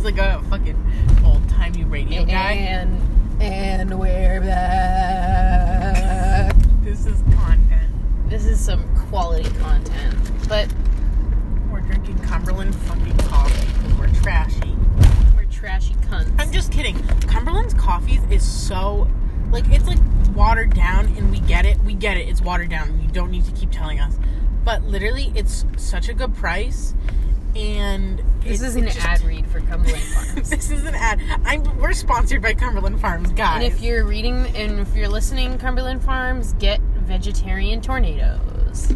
is like a fucking old timey radio guy. And and we're back. This is content. This is some quality content, but We're drinking Cumberland fucking coffee because we're trashy. we're trashy cunts. I'm just kidding. Cumberland's coffee is so like it's like watered down and we get it. We get it. It's watered down. You don't need to keep telling us. But literally it's such a good price and This is an ad read for Cumberland Farms. this is an ad. I'm we're sponsored by Cumberland Farms, guys. and if you're reading and if you're listening, Cumberland Farms, get vegetarian tornadoes.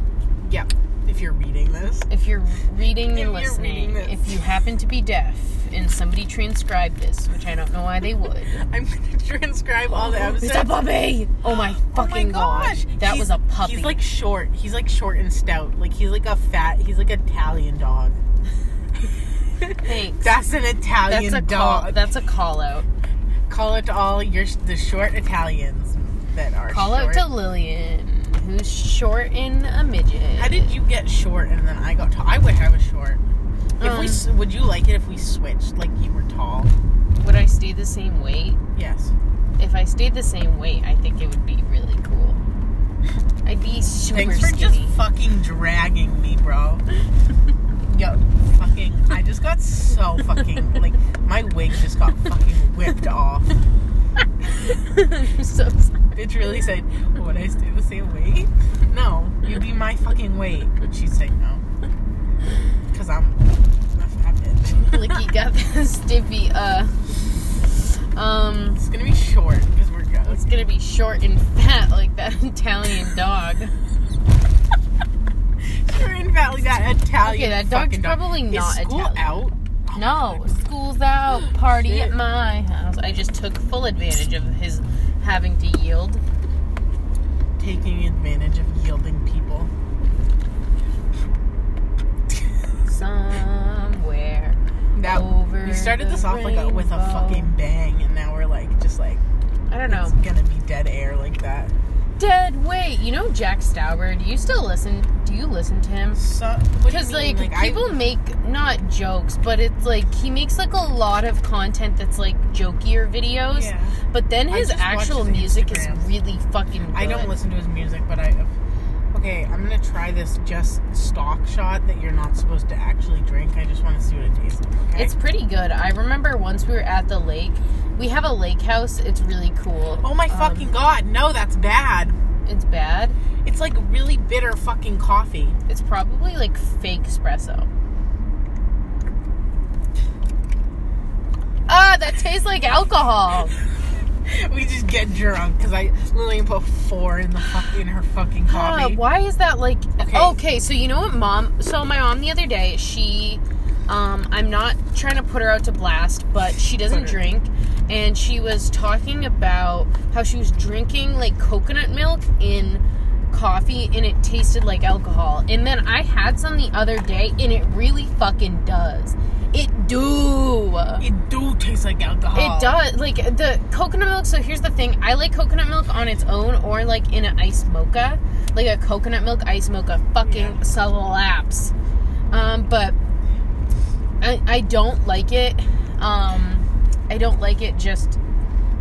Yep. if you're reading this, If you're reading If and you're listening, reading if you happen to be deaf and somebody transcribed this, which I don't know why they would. I'm gonna transcribe all the episodes. It's a puppy! Oh my Oh fucking my gosh, god. That He's- was a puppy. He's like short. He's like short and stout. Like he's like a fat. He's like an Italian dog. Thanks. That's an Italian That's a call. dog. That's a call out. Call it to all your the short Italians that are Call short. out to Lillian, who's short in a midget. How did you get short and then I got tall? I wish I was short. If Um, we would you like it if we switched? Like you were tall. Would I stay the same weight? Yes. If I stayed the same weight, I think it would be really cool. I'd be super Thanks for skinny. just fucking dragging me, bro. Yo, fucking, I just got so fucking like my wig just got fucking whipped off. I'm so sorry. Bitch really said, "Would I stay the same weight?" No, you'd be my fucking weight. But she'd say no, cause I'm a fat bitch. Like you got the stiffy. Uh, um, It's gonna be short because we're good. it's gonna be short and fat like that Italian dog. You're in fat like that Italian. Okay, that dog's dog. probably not Is school Italian. out. No, school's out. Party Shit. at my house. I just took full advantage of his having to yield. Taking advantage of yielding people. Somewhere. That Over we started this off like a, with a fucking bang, and now we're like just like I don't know. it's gonna be dead air like that. Dead weight. You know Jack Stauber? Do you still listen? You listen to him? So what do you Because mean? like, I- people make not jokes, but it's like he makes like a lot of content that's like jokier videos. Yeah. But then his actual music Instagram. is really fucking. Good. I don't listen to his music, but I. Okay, I'm gonna try this just stock shot that you're not supposed to actually drink. I just want to see what it tastes like. Okay. It's pretty good. I remember once we were at the lake. We have a lake house. It's really cool. oh my Um, fucking god! No, that's bad. It's bad. It's like really bitter fucking coffee. It's probably like fake espresso. Ah, that tastes like alcohol. We just get drunk because I Lillian put four in the fuck in her fucking Ah, coffee. why is that like Okay. okay. so you know what mom so my mom the other day she um i'm not trying to put her out to blast but she doesn't Put her- drink and she was talking about how she was drinking like coconut milk in coffee and it tasted like alcohol and then i had some the other day and it really fucking does it do It do taste like alcohol. it does. Like the coconut milk. So here's the thing. I like coconut milk on its own or like in an iced mocha. Like a coconut milk iced mocha fucking Yeah. slaps. Um, but I, I don't like it. Um, I don't like it just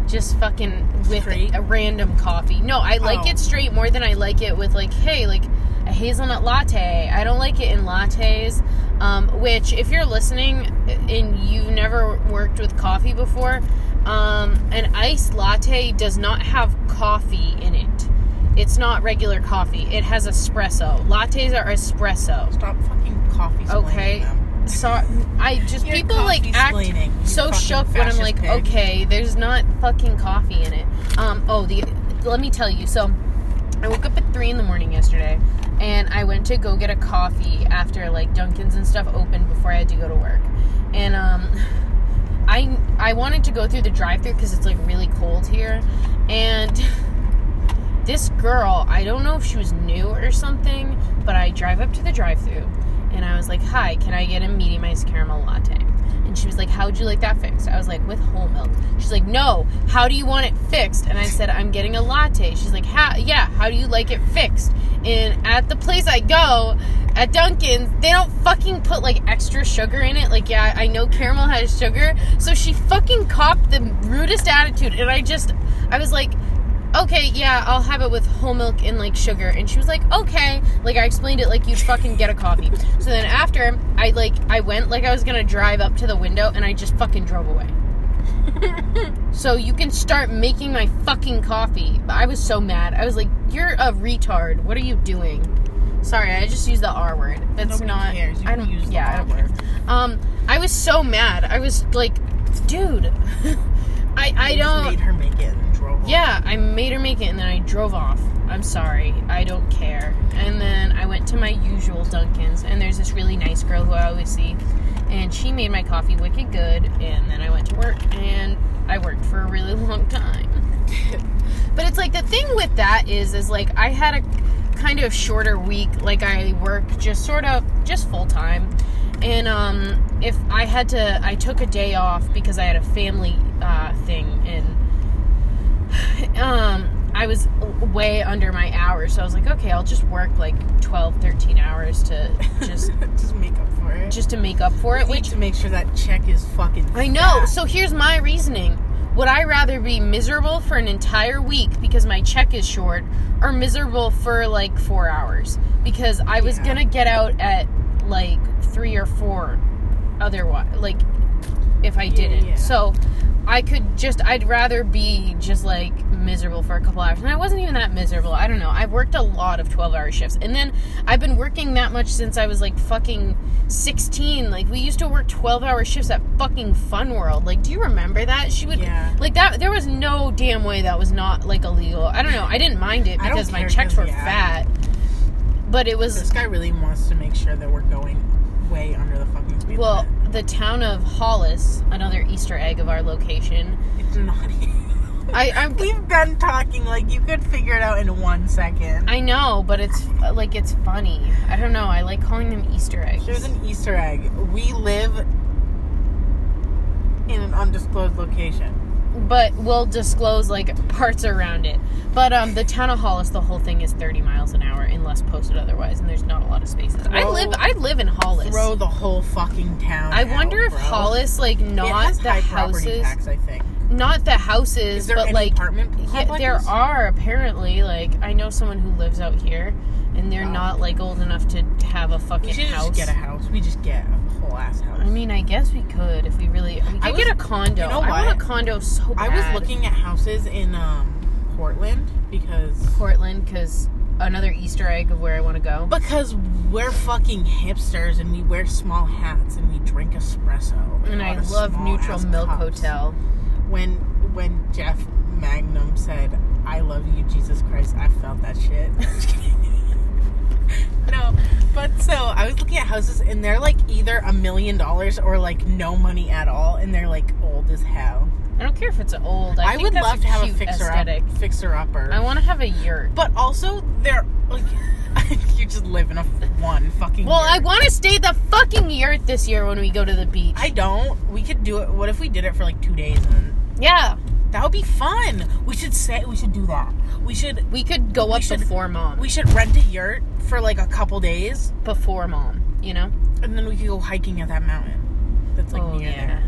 just fucking with a random coffee. No, I like Oh. it straight more than I like it with like, hey, like a hazelnut latte. I don't like it in lattes. Um, which, if you're listening and you've never worked with coffee before, um, an iced latte does not have coffee in it. It's not regular coffee. It has espresso. Lattes are espresso. Stop fucking coffee. Okay. Them. So I just people like act so shook when I'm like, pig. okay, there's not fucking coffee in it. Um, oh, the let me tell you. So I woke up at three in the morning yesterday, and I went to go get a coffee after like Dunkin's and stuff opened before I had to go to work, and um. I I wanted to go through the drive-through because it's like really cold here, and this girl I don't know if she was new or something, but I drive up to the drive-through, and I was like, "Hi, can I get a medium iced caramel latte?" And she was like, "How'd you like that fixed?" I was like, "With whole milk." She's like, "No, how do you want it fixed?" And I said, "I'm getting a latte." She's like, "How? Yeah, how do you like it fixed?" And at the place I go, at Dunkin's, they don't fucking put like extra sugar in it. Like, yeah, I know caramel has sugar. So she fucking copped the rudest attitude. And I just, I was like, okay, yeah, I'll have it with whole milk and like sugar. And she was like, okay. Like, I explained it like you'd fucking get a coffee. So then after, I like, I went like I was gonna drive up to the window and I just fucking drove away. so you can start making my fucking coffee. But I was so mad. I was like, you're a retard. What are you doing? Sorry, I just used the R word. That's Nobody not. cares. You I don't use the yeah, I R don't word. Um, I was so mad. I was like, dude, I I don't. made her make it drove. off. Yeah, I made her make it and then I drove off. I'm sorry. I don't care. And then I went to my usual Dunkin's and there's this really nice girl who I always see and she made my coffee wicked good and then I went to work and I worked for a really long time. but it's like the thing with that is is like I had a kind of shorter week like I work just sort of just full time. And um if I had to I took a day off because I had a family uh thing and um I was way under my hours, so I was like, okay, I'll just work like 12, 13 hours to just just make up for it. just to make up for it. We Which to make sure that check is fucking. I know. fat. So here's my reasoning: Would I rather be miserable for an entire week because my check is short, or miserable for like four hours because I was Yeah. gonna get out at like three or four, otherwise, like if I didn't. yeah. So I could just, I'd rather be just like miserable for a couple hours. And I wasn't even that miserable. I don't know. I've worked a lot of 12 hour shifts. And then I've been working that much since I was like fucking 16. Like we used to work 12 hour shifts at fucking Fun World. Like, do you remember that? She would, Yeah. like that, there was no damn way that was not like illegal. I don't know. I didn't mind it because my checks were yeah. fat. But it was This guy really wants to make sure that we're going way under the fucking speed Well, limit. The town of Hollis, another Easter egg of our location. It's not. I, I'm, We've been talking like you could figure it out in one second. I know, but it's like it's funny. I don't know. I like calling them Easter eggs. There's an Easter egg. We live in an undisclosed location. But we'll disclose like parts around it. But um, the town of Hollis, the whole thing is 30 miles an hour unless posted otherwise, and there's not a lot of spaces. I live, I live in Hollis. Throw the whole fucking town. I wonder out, if bro. Hollis, like, it not has the high property houses, tax. I think. not the houses, but like apartment Yeah, there are apparently. Like I know someone who lives out here, and they're not like old enough to have a fucking We should house. just get a house. We just get a whole ass house. I mean, I guess we could if we really. We could I get a condo. you know I want a condo so bad. I was looking at houses in um, Portland because Portland because another Easter egg of where I want to go. because we're fucking hipsters and we wear small hats and we drink espresso. and I love Neutral Milk cups. Hotel. When when Jeff Mangum said, "I love you, Jesus Christ," I felt that shit. no, but so I was looking at houses and they're like either a million dollars or like no money at all, and they're like old as hell. I don't care if it's old. I, I, think would love to have a fixer aesthetic. up, fixer upper. I want to have a yurt. But also, they're like you just live in a one fucking. Well, I want to stay the fucking yurt this year when we go to the beach. I don't. We could do it. What if we did it for like two days and yeah, that would be fun. We should say we should do that. We should we could go up should- before mom. we should rent a yurt for like a couple days, before mom, you know. and then we could go hiking at that mountain. That's like oh near yeah, there.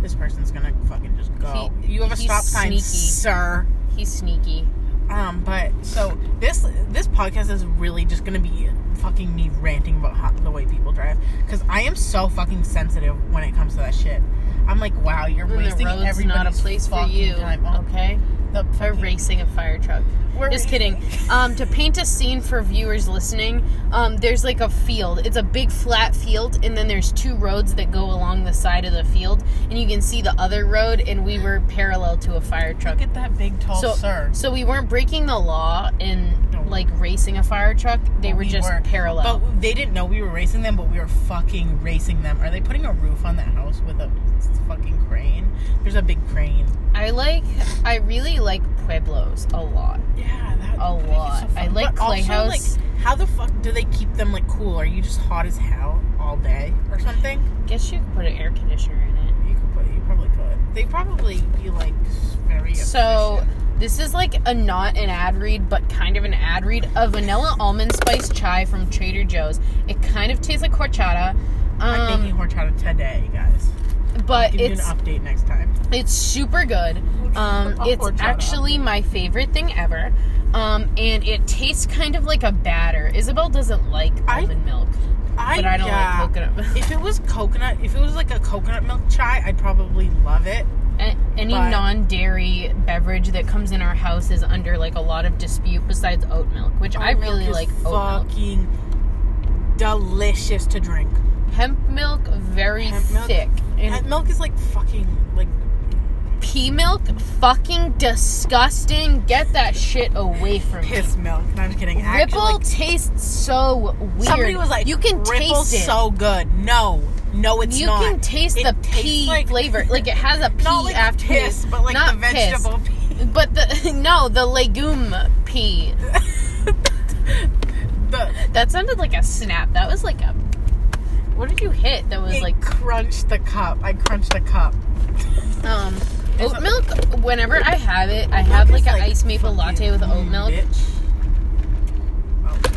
This person's gonna fucking just go. He- you have a stop sign, sneaky. sir. he's sneaky. Um, but so this this podcast is really just gonna be fucking me ranting about how, the way people drive because I am so fucking sensitive when it comes to that shit. I'm like, wow, you're And wasting the road's everybody's not a place for you. Time. Okay, the for racing a fire truck. We're Just kidding. Um, to paint a scene for viewers listening, um, there's like a field. It's a big flat field, and then there's two roads that go along the side of the field, and you can see the other road. And we were parallel to a fire truck. Look at that big tall So, sir. so we weren't breaking the law in No. Like racing a fire truck. They Well, were we just were. parallel. But they didn't know we were racing them, but we were fucking racing them. Are they putting a roof on that house with a fucking crane? There's a big crane. I like. I really like pueblos a lot. Yeah, that A lot. so. I like But also, like, how the fuck do they keep them like cool? Are you just hot as hell all day or something? Guess you could put an air conditioner in it. You could put. You probably could. They probably be like very. So efficient. This is like a not an ad read, but kind of an ad read. A vanilla almond spice chai from Trader Joe's. It kind of tastes like horchata. I'm making Um, horchata today, guys. but Give you an it's update next time. it's super good. Um, it's actually my favorite thing ever. Um, and it tastes kind of like a batter. Isabel doesn't like I- almond milk, I, but I don't yeah. like coconut milk. If it was coconut, if it was like a coconut milk chai, I'd probably love it. Any But- non-dairy beverage that comes in our house is under like a lot of dispute besides oat milk, which I Oat milk really like oat milk. Fucking delicious to drink. Hemp milk, very Hemp milk? thick. And Hemp milk is like fucking like pea milk, fucking disgusting. Get that shit away from me. piss milk. No, I'm just kidding. Actually, Ripple like, tastes so weird. somebody was like, you can Ripple's taste it. so good. No, no, it's you not. You can taste It the pea like- flavor. Like it has a pea Not like aftertaste. piss, but like Not the vegetable piss. pea. But the no, the legume pea. The, That sounded like a snap. That was like a. What did you hit? That was like crunched the cup. I crunched the cup. um oat milk. Whenever I have it, I have like an iced maple latte with oat milk. bitch.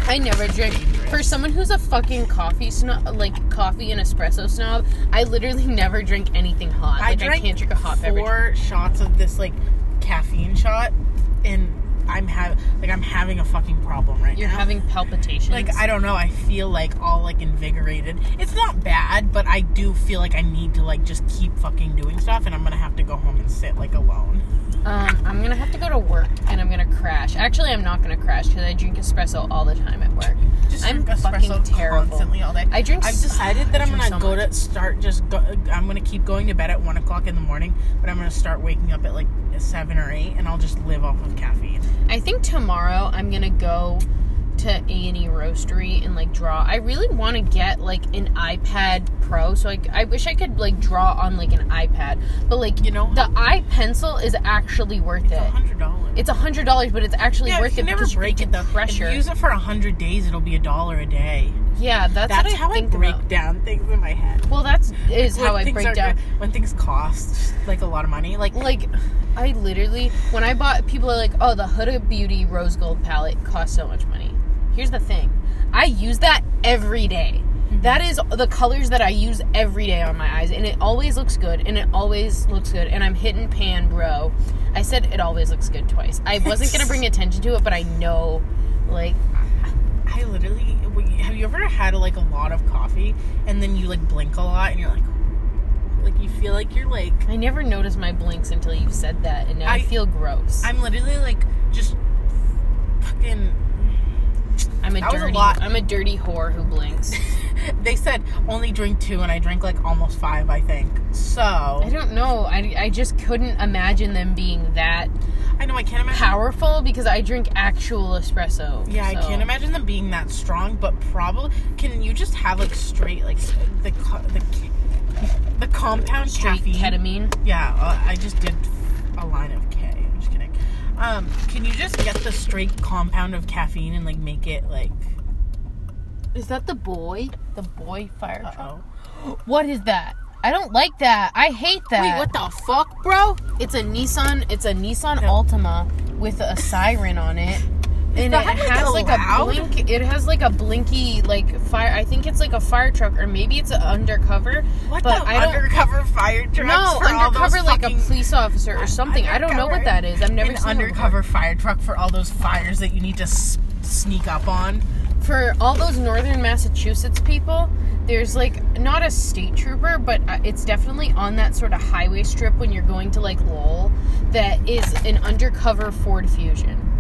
I never drink. For someone who's a fucking coffee snob, like coffee and espresso snob, I literally never drink anything hot. I Like I, can't drink a hot beverage. four shots of this like caffeine shot, and I'm like I'm having a fucking problem right now. You're having palpitations. like I don't know. I feel like all like invigorated. It's not bad, but I do feel like I need to like just keep fucking doing stuff, and I'm gonna have to go home and sit like alone. Um, I'm gonna have to go to work and I'm gonna crash. Actually, I'm not gonna crash because I drink espresso all the time at work. Just I'm drink fucking espresso terrible. constantly all day. I drink. I've decided that I'm gonna so go much. to start just go. I'm gonna keep going to bed at one o'clock in the morning, but I'm gonna start waking up at like seven or eight, and I'll just live off of caffeine. I think tomorrow I'm gonna go to A and E Roastery and like draw. I really want to get like an iPad Pro, so I, I wish I could like draw on like an iPad. But like You know, the iPencil is actually worth it's a it. hundred dollars. It's a hundred dollars, but it's actually yeah, worth you it never because break it though. pressure. If you use it for a hundred days, it'll be a dollar a day. Yeah, that's, That's I how I think break about. down things in my head. Well, that's is how I break down. when things cost like a lot of money. Like like I literally when I bought people are like, "Oh, the Huda Beauty rose gold palette costs so much money." Here's the thing. I use that every day. Mm-hmm. That is the colors that I use every day on my eyes and it always looks good and it always looks good and I'm hit and pan, bro. I said it always looks good twice. I wasn't going to bring attention to it, but I know like I literally. Have you ever had like a lot of coffee and then you like blink a lot and you're like, like you feel like you're like. I never noticed my blinks until you said that and now I, I- feel gross. I'm literally like just fucking. I'm a that a dirty lot. I'm a dirty whore who blinks. They said only drink two, and I drank like almost five, I think. So I don't know. I, I just couldn't imagine them being that I know I can't imagine. powerful because I drink actual espresso. Yeah, I can't imagine them being that strong, but probably can you just have like straight like the co- the the compound Straight caffeine? ketamine. Yeah, uh, I just did a line of K. I'm just kidding. Um, can you just get the straight compound of caffeine and like make it like? Is that the boy? The boy fire Uh truck? What is that? I don't like that. I hate that. Wait, what the fuck, bro? It's a Nissan. It's a Nissan Yeah. Altima with a siren on it. And it has like a blink. It has like a blinky like fire. I think it's like a fire truck, or maybe it's an undercover. What but the I don't. undercover fire truck? No, for all those undercover like a police officer or something. I don't know what that is. I've never an undercover fire truck for all those fires that you need to s- sneak up on. for all those northern Massachusetts people, there's like not a state trooper, but uh, it's definitely on that sort of highway strip when you're going to like Lowell that is an undercover Ford Fusion.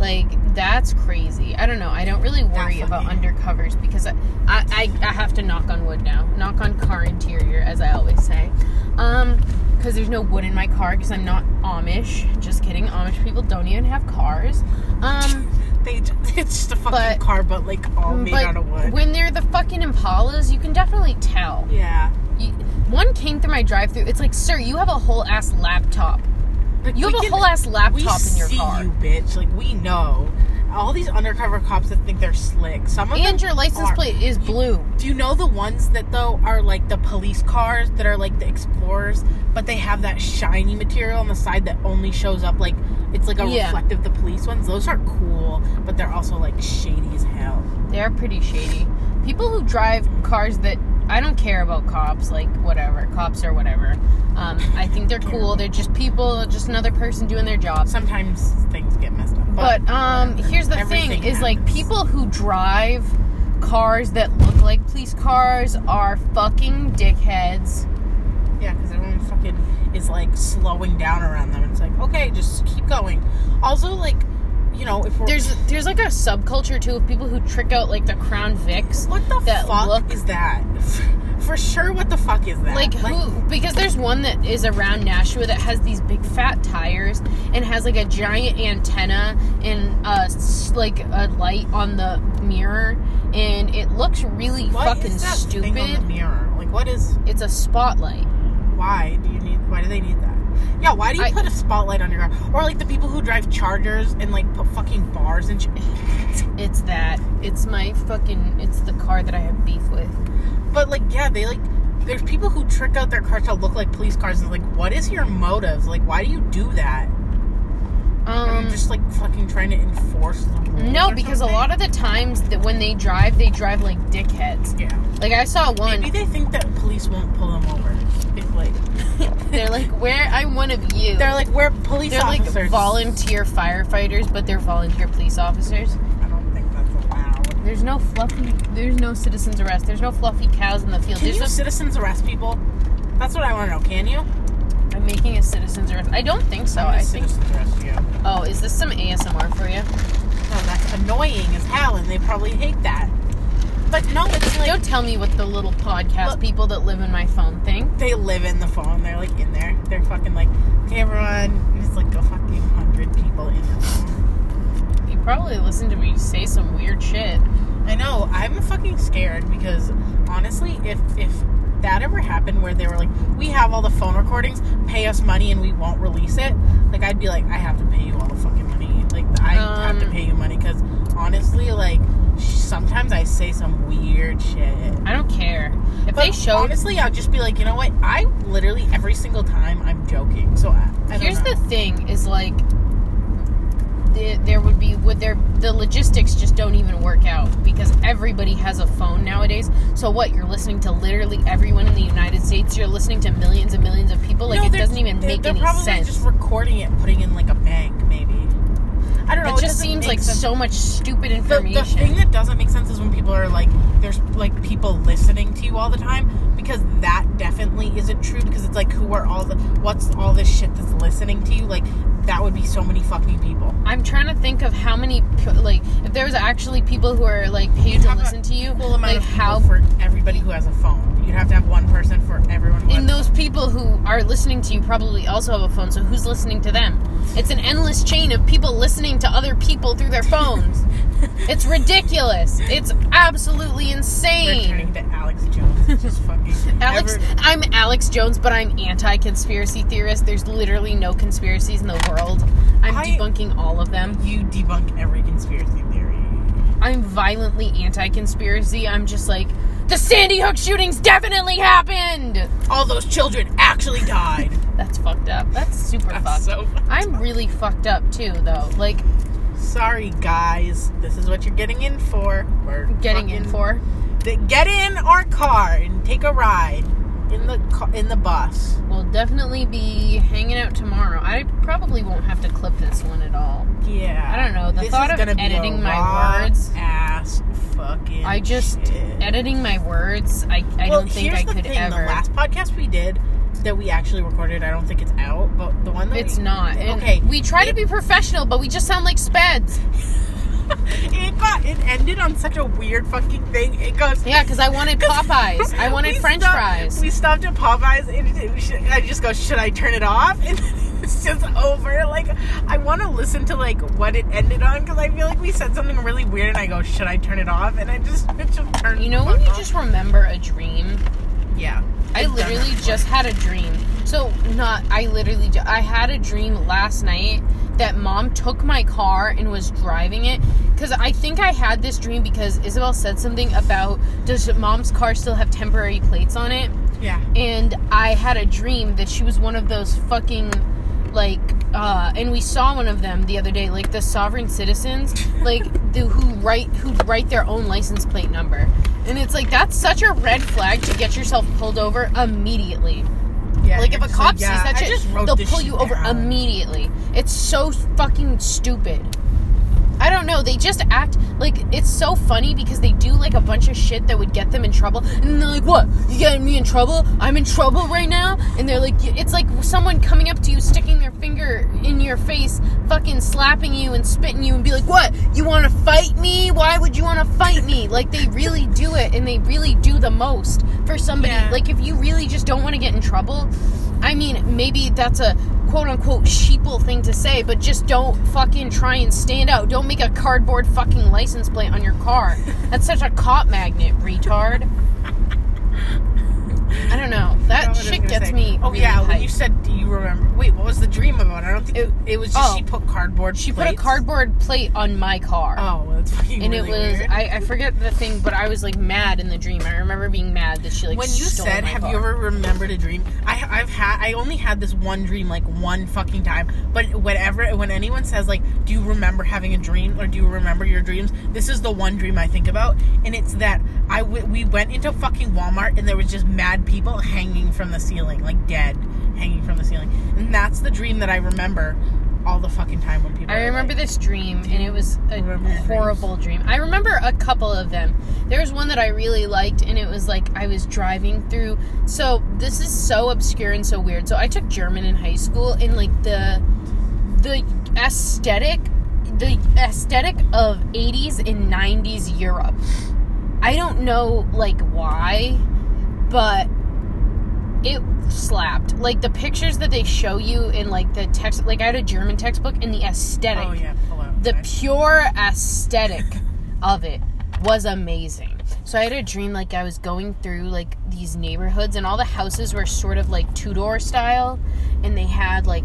Like that's crazy. I don't know. I don't really worry about undercovers because I, I I I have to knock on wood now. Knock on car interior, as I always say. Um, because there's no wood in my car because I'm not Amish. Just kidding. Amish people don't even have cars. Um. They it's just a fucking But- car, but like all made out of wood. when they're the fucking Impalas, you can definitely tell. yeah. You, one came through my drive-through. It's like, sir, you have a whole ass laptop. Like, You have a can- whole ass laptop in your see car. you, bitch. Like we know. all these undercover cops that think they're slick. Some of them And your license are. plate is blue. Do you know the ones that though are like the police cars that are like the explorers, but they have that shiny material on the side that only shows up like it's like a Yeah. reflective the police ones. Those are cool, but they're also like shady as hell. They're pretty shady. People who drive cars that I don't care about cops, like whatever, cops or whatever. Um, I think they're cool. They're just people, just another person doing their job. Sometimes things get messed up, But um, here's the thing: is like people who drive cars that look like police cars are fucking dickheads. Yeah, because everyone fucking is like slowing down around them. It's like, okay, just keep going. Also, like, you know, if There's there's like a subculture too of people who trick out like the Crown Vics. what the fuck look- is that? For sure, what the fuck is that? Like who? Because there's one that is around Nashua that has these big fat tires and has like a giant antenna and uh like a light on the mirror, and it looks really what fucking is that thing on the stupid. mirror? Like, what is? It's a spotlight. Why do you need? Why do they need that? Yeah, why do you I- put a spotlight on your car? Or like the people who drive Chargers and like put fucking bars and shit. It's that. It's my fucking. It's the car that I have beef with. But like, yeah, they like. There's people who trick out their cars to look like police cars. And like, what is your motive? Like, why do you do that? Um, you just like fucking trying to enforce the rules? no, because a lot of the times that when they drive, they drive like dickheads. yeah. Like I saw one. Maybe they think that police won't pull them over. If like They're like, "Where I'm one of you." they're like we're police They're like volunteer firefighters, but they're volunteer police officers. I don't think that's allowed. There's no fluffy. There's no citizens arrest. There's no fluffy cows in the field. Can There's you no, citizens arrest people? That's what I want to know. Can you? I'm making a citizens arrest. I don't think so. I'm gonna think. arrest you. Oh, is this some ASMR for you? Oh, that's annoying as hell, and they probably hate that. But no, it's like Don't tell me what the little podcast Look. people that live in my phone think. they live in the phone. They're like in there. They're fucking like, okay, everyone. It's like a fucking hundred people in the phone. You probably listen to me say some weird shit. I know. I'm fucking scared because honestly, if if that ever happened where they were like, we have all the phone recordings, pay us money and we won't release it, like I'd be like, I have to pay you all the fucking money. Like I have to Um, pay you money because honestly, like sometimes I say some weird shit. I don't care if But they showed. honestly, I'll just be like, you know what? I literally every single time I'm joking. So I, I Here's know. the thing: is like the, there would be would there the logistics just don't even work out because everybody has a phone nowadays. So what? You're listening to literally everyone in the United States. You're listening to millions and millions of people. Like No, it doesn't even they're- make they're any probably sense. just recording it, putting in like a bank, maybe. I don't know. It just seems like sense. so much stupid information. the thing that doesn't make sense is when people are like, there's like people listening to you all the time because that definitely isn't true because it's like, who are all the, what's all this shit that's listening to you? Like, that would be so many fucking people. I'm trying to think of how many like if there was actually people who are like paid to listen to you, amount like of how for everybody who has a phone. You'd have to have one person for everyone and those people who are listening to you probably also have a phone. So who's listening to them? It's an endless chain of people listening to other people through their phones. it's ridiculous. It's absolutely insane. turning to Alex Jones. Just fucking. Alex, ever- I'm Alex Jones, but I'm anti-conspiracy theorist. There's literally no conspiracies in the world. I'm I- debunking all of them. you debunk every conspiracy theory. I'm violently anti-conspiracy. I'm just like the Sandy Hook shootings definitely happened. All those children actually died. That's fucked up. That's super That's fucked. so fucked I'm really fucked up too, though. Like Sorry, guys. This is what you're getting in for. We're getting in for. Get in our car and take a ride in the in the bus. We'll definitely be hanging out tomorrow. I probably won't have to clip this one at all. Yeah. I don't know, the This thought is of gonna be a editing my words- Ass fucking. I just shit. editing my words. I, I well, don't think I could thing, ever. The last podcast we did that we actually recorded, I don't think it's out, but the one that it's we, not. Okay. We try to be professional, but we just sound like speds. it got it ended on such a weird fucking thing. It goes. Yeah, because I wanted Popeyes. I wanted French stopped- fries. We stopped at Popeyes, and it- it- should- I just go, "Should I turn it off?" And it's just over. Like I want to listen to like what it ended on because I feel like we said something really weird, and I go, "Should I turn it off?" And I just it just turned. You know when you off. just remember a dream Yeah. I literally just had a dream. So not I literally I had a dream last night that mom took my car and was driving it cuz I think I had this dream because Isabel said something about does mom's car still have temporary plates on it? Yeah. and I had a dream that she was one of those fucking like uh and we saw one of them the other day like the sovereign citizens like the who write who write their own license plate number and it's like that's such a red flag to get yourself pulled over immediately Yeah. like if a cop like, yeah, sees that shit they'll pull you over immediately. It's so fucking stupid I don't know. They just act like it's so funny because they do like a bunch of shit that would get them in trouble, and they're like, "What? You getting me in trouble? I'm in trouble right now." And they're like, "It's like someone coming up to you, sticking their finger in your face, fucking slapping you and spitting you, and be like, "What? You want to fight me? Why would you want to fight me?" Like they really do it, and they really do the most for somebody. Yeah. Like if you really just don't want to get in trouble, I mean, maybe that's a quote unquote sheeple thing to say, but just don't fucking try and stand out. Don't make a cardboard fucking license plate on your car. That's such a cop magnet, retard. I don't know. That don't know what I was shit gets say. me. Oh really yeah, when you said, do you remember? Wait, what was the dream about? I don't think It- it, was just oh. she put cardboard. she put a cardboard plate on my car. Oh, that's fucking and really it was weird. I, I forget the thing, but I was like mad in the dream. I remember being mad that she like when you said, "Have car. you ever remembered a dream?" I, I've had, I only had this one dream like one fucking time. But whenever, when anyone says like, "Do you remember having a dream?" or "Do you remember your dreams?" This is the one dream I think about, and it's that I w- we went into fucking Walmart and there was just mad people hanging from the ceiling, like dead, hanging from the ceiling, and that's the dream that I remember all the fucking time when people. I remember like, this dream, and it was a horrible dream. I remember a couple of them. There was one that I really liked, and it was like I was driving through. So this is so obscure and so weird. So I took German in high school, and like the the aesthetic, the aesthetic of '80s and '90s Europe. I don't know like why, but it slapped. Like the pictures that they show you in like the text like I had a German textbook and the aesthetic. Oh yeah, out. The pure aesthetic of it was amazing. So I had a dream like I was going through like these neighborhoods and all the houses were sort of like Tudor style and they had like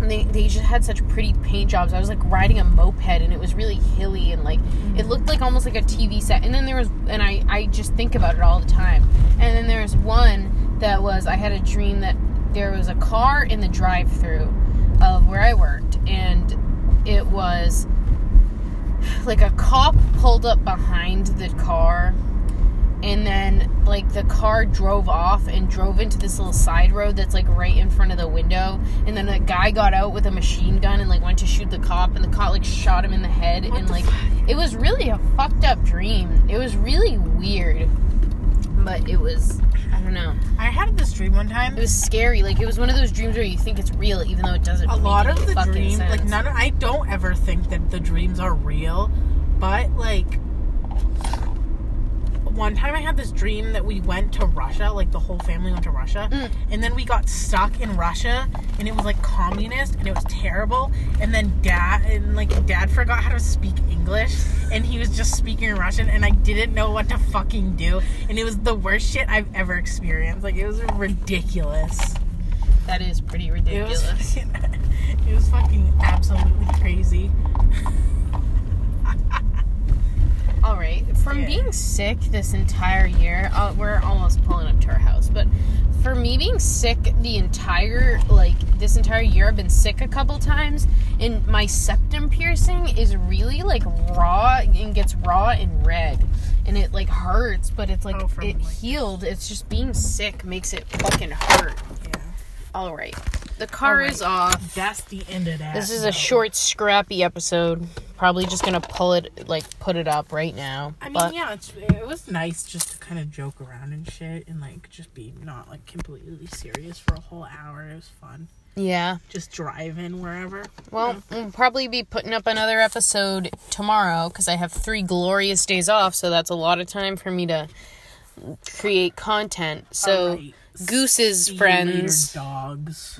they, they just had such pretty paint jobs. I was like riding a moped and it was really hilly and like it looked like almost like a TV set. And then there was and I I just think about it all the time. And then there was one that was I had a dream that there was a car in the drive-through of where I worked and it was like a cop pulled up behind the car and then like the car drove off and drove into this little side road that's like right in front of the window and then a guy got out with a machine gun and like went to shoot the cop and the cop like shot him in the head What and the like fuck? it was really a fucked up dream it was really weird but it was i don't know. I had this dream one time. it was scary. Like it was one of those dreams where you think it's real even though it doesn't a lot of the dreams like none of, i don't ever think that the dreams are real but like one time i had this dream that we went to russia like the whole family went to russia. Mm. and then we got stuck in russia and it was like communist and it was terrible. And then dad and like dad forgot how to speak english and he was just speaking russian and i didn't know what to fucking do. And it was the worst shit i've ever experienced. Like it was ridiculous. That is pretty it was ridiculous. fucking, it was fucking absolutely crazy. All right. From Yeah. being sick this entire year, uh, we're almost pulling up to our house, but for me being sick the entire like this entire year, I've been sick a couple times, and my septum piercing is really like raw and gets raw and red, and it like hurts, but it's like Oh, it like, healed. It's just being sick makes it fucking hurt. Yeah. All right. The car All is off. That's the end of that. This is though. a short, scrappy episode. Probably just gonna pull it, like, put it up right now. I mean, but yeah, it's, it was nice just to kind of joke around and shit, and like just be not like completely serious for a whole hour. It was fun. yeah. Just driving wherever. Well, we'll probably be putting up another episode tomorrow because I have three glorious days off, so that's a lot of time for me to create content. So, Alright. Goose's See friends. later, dogs.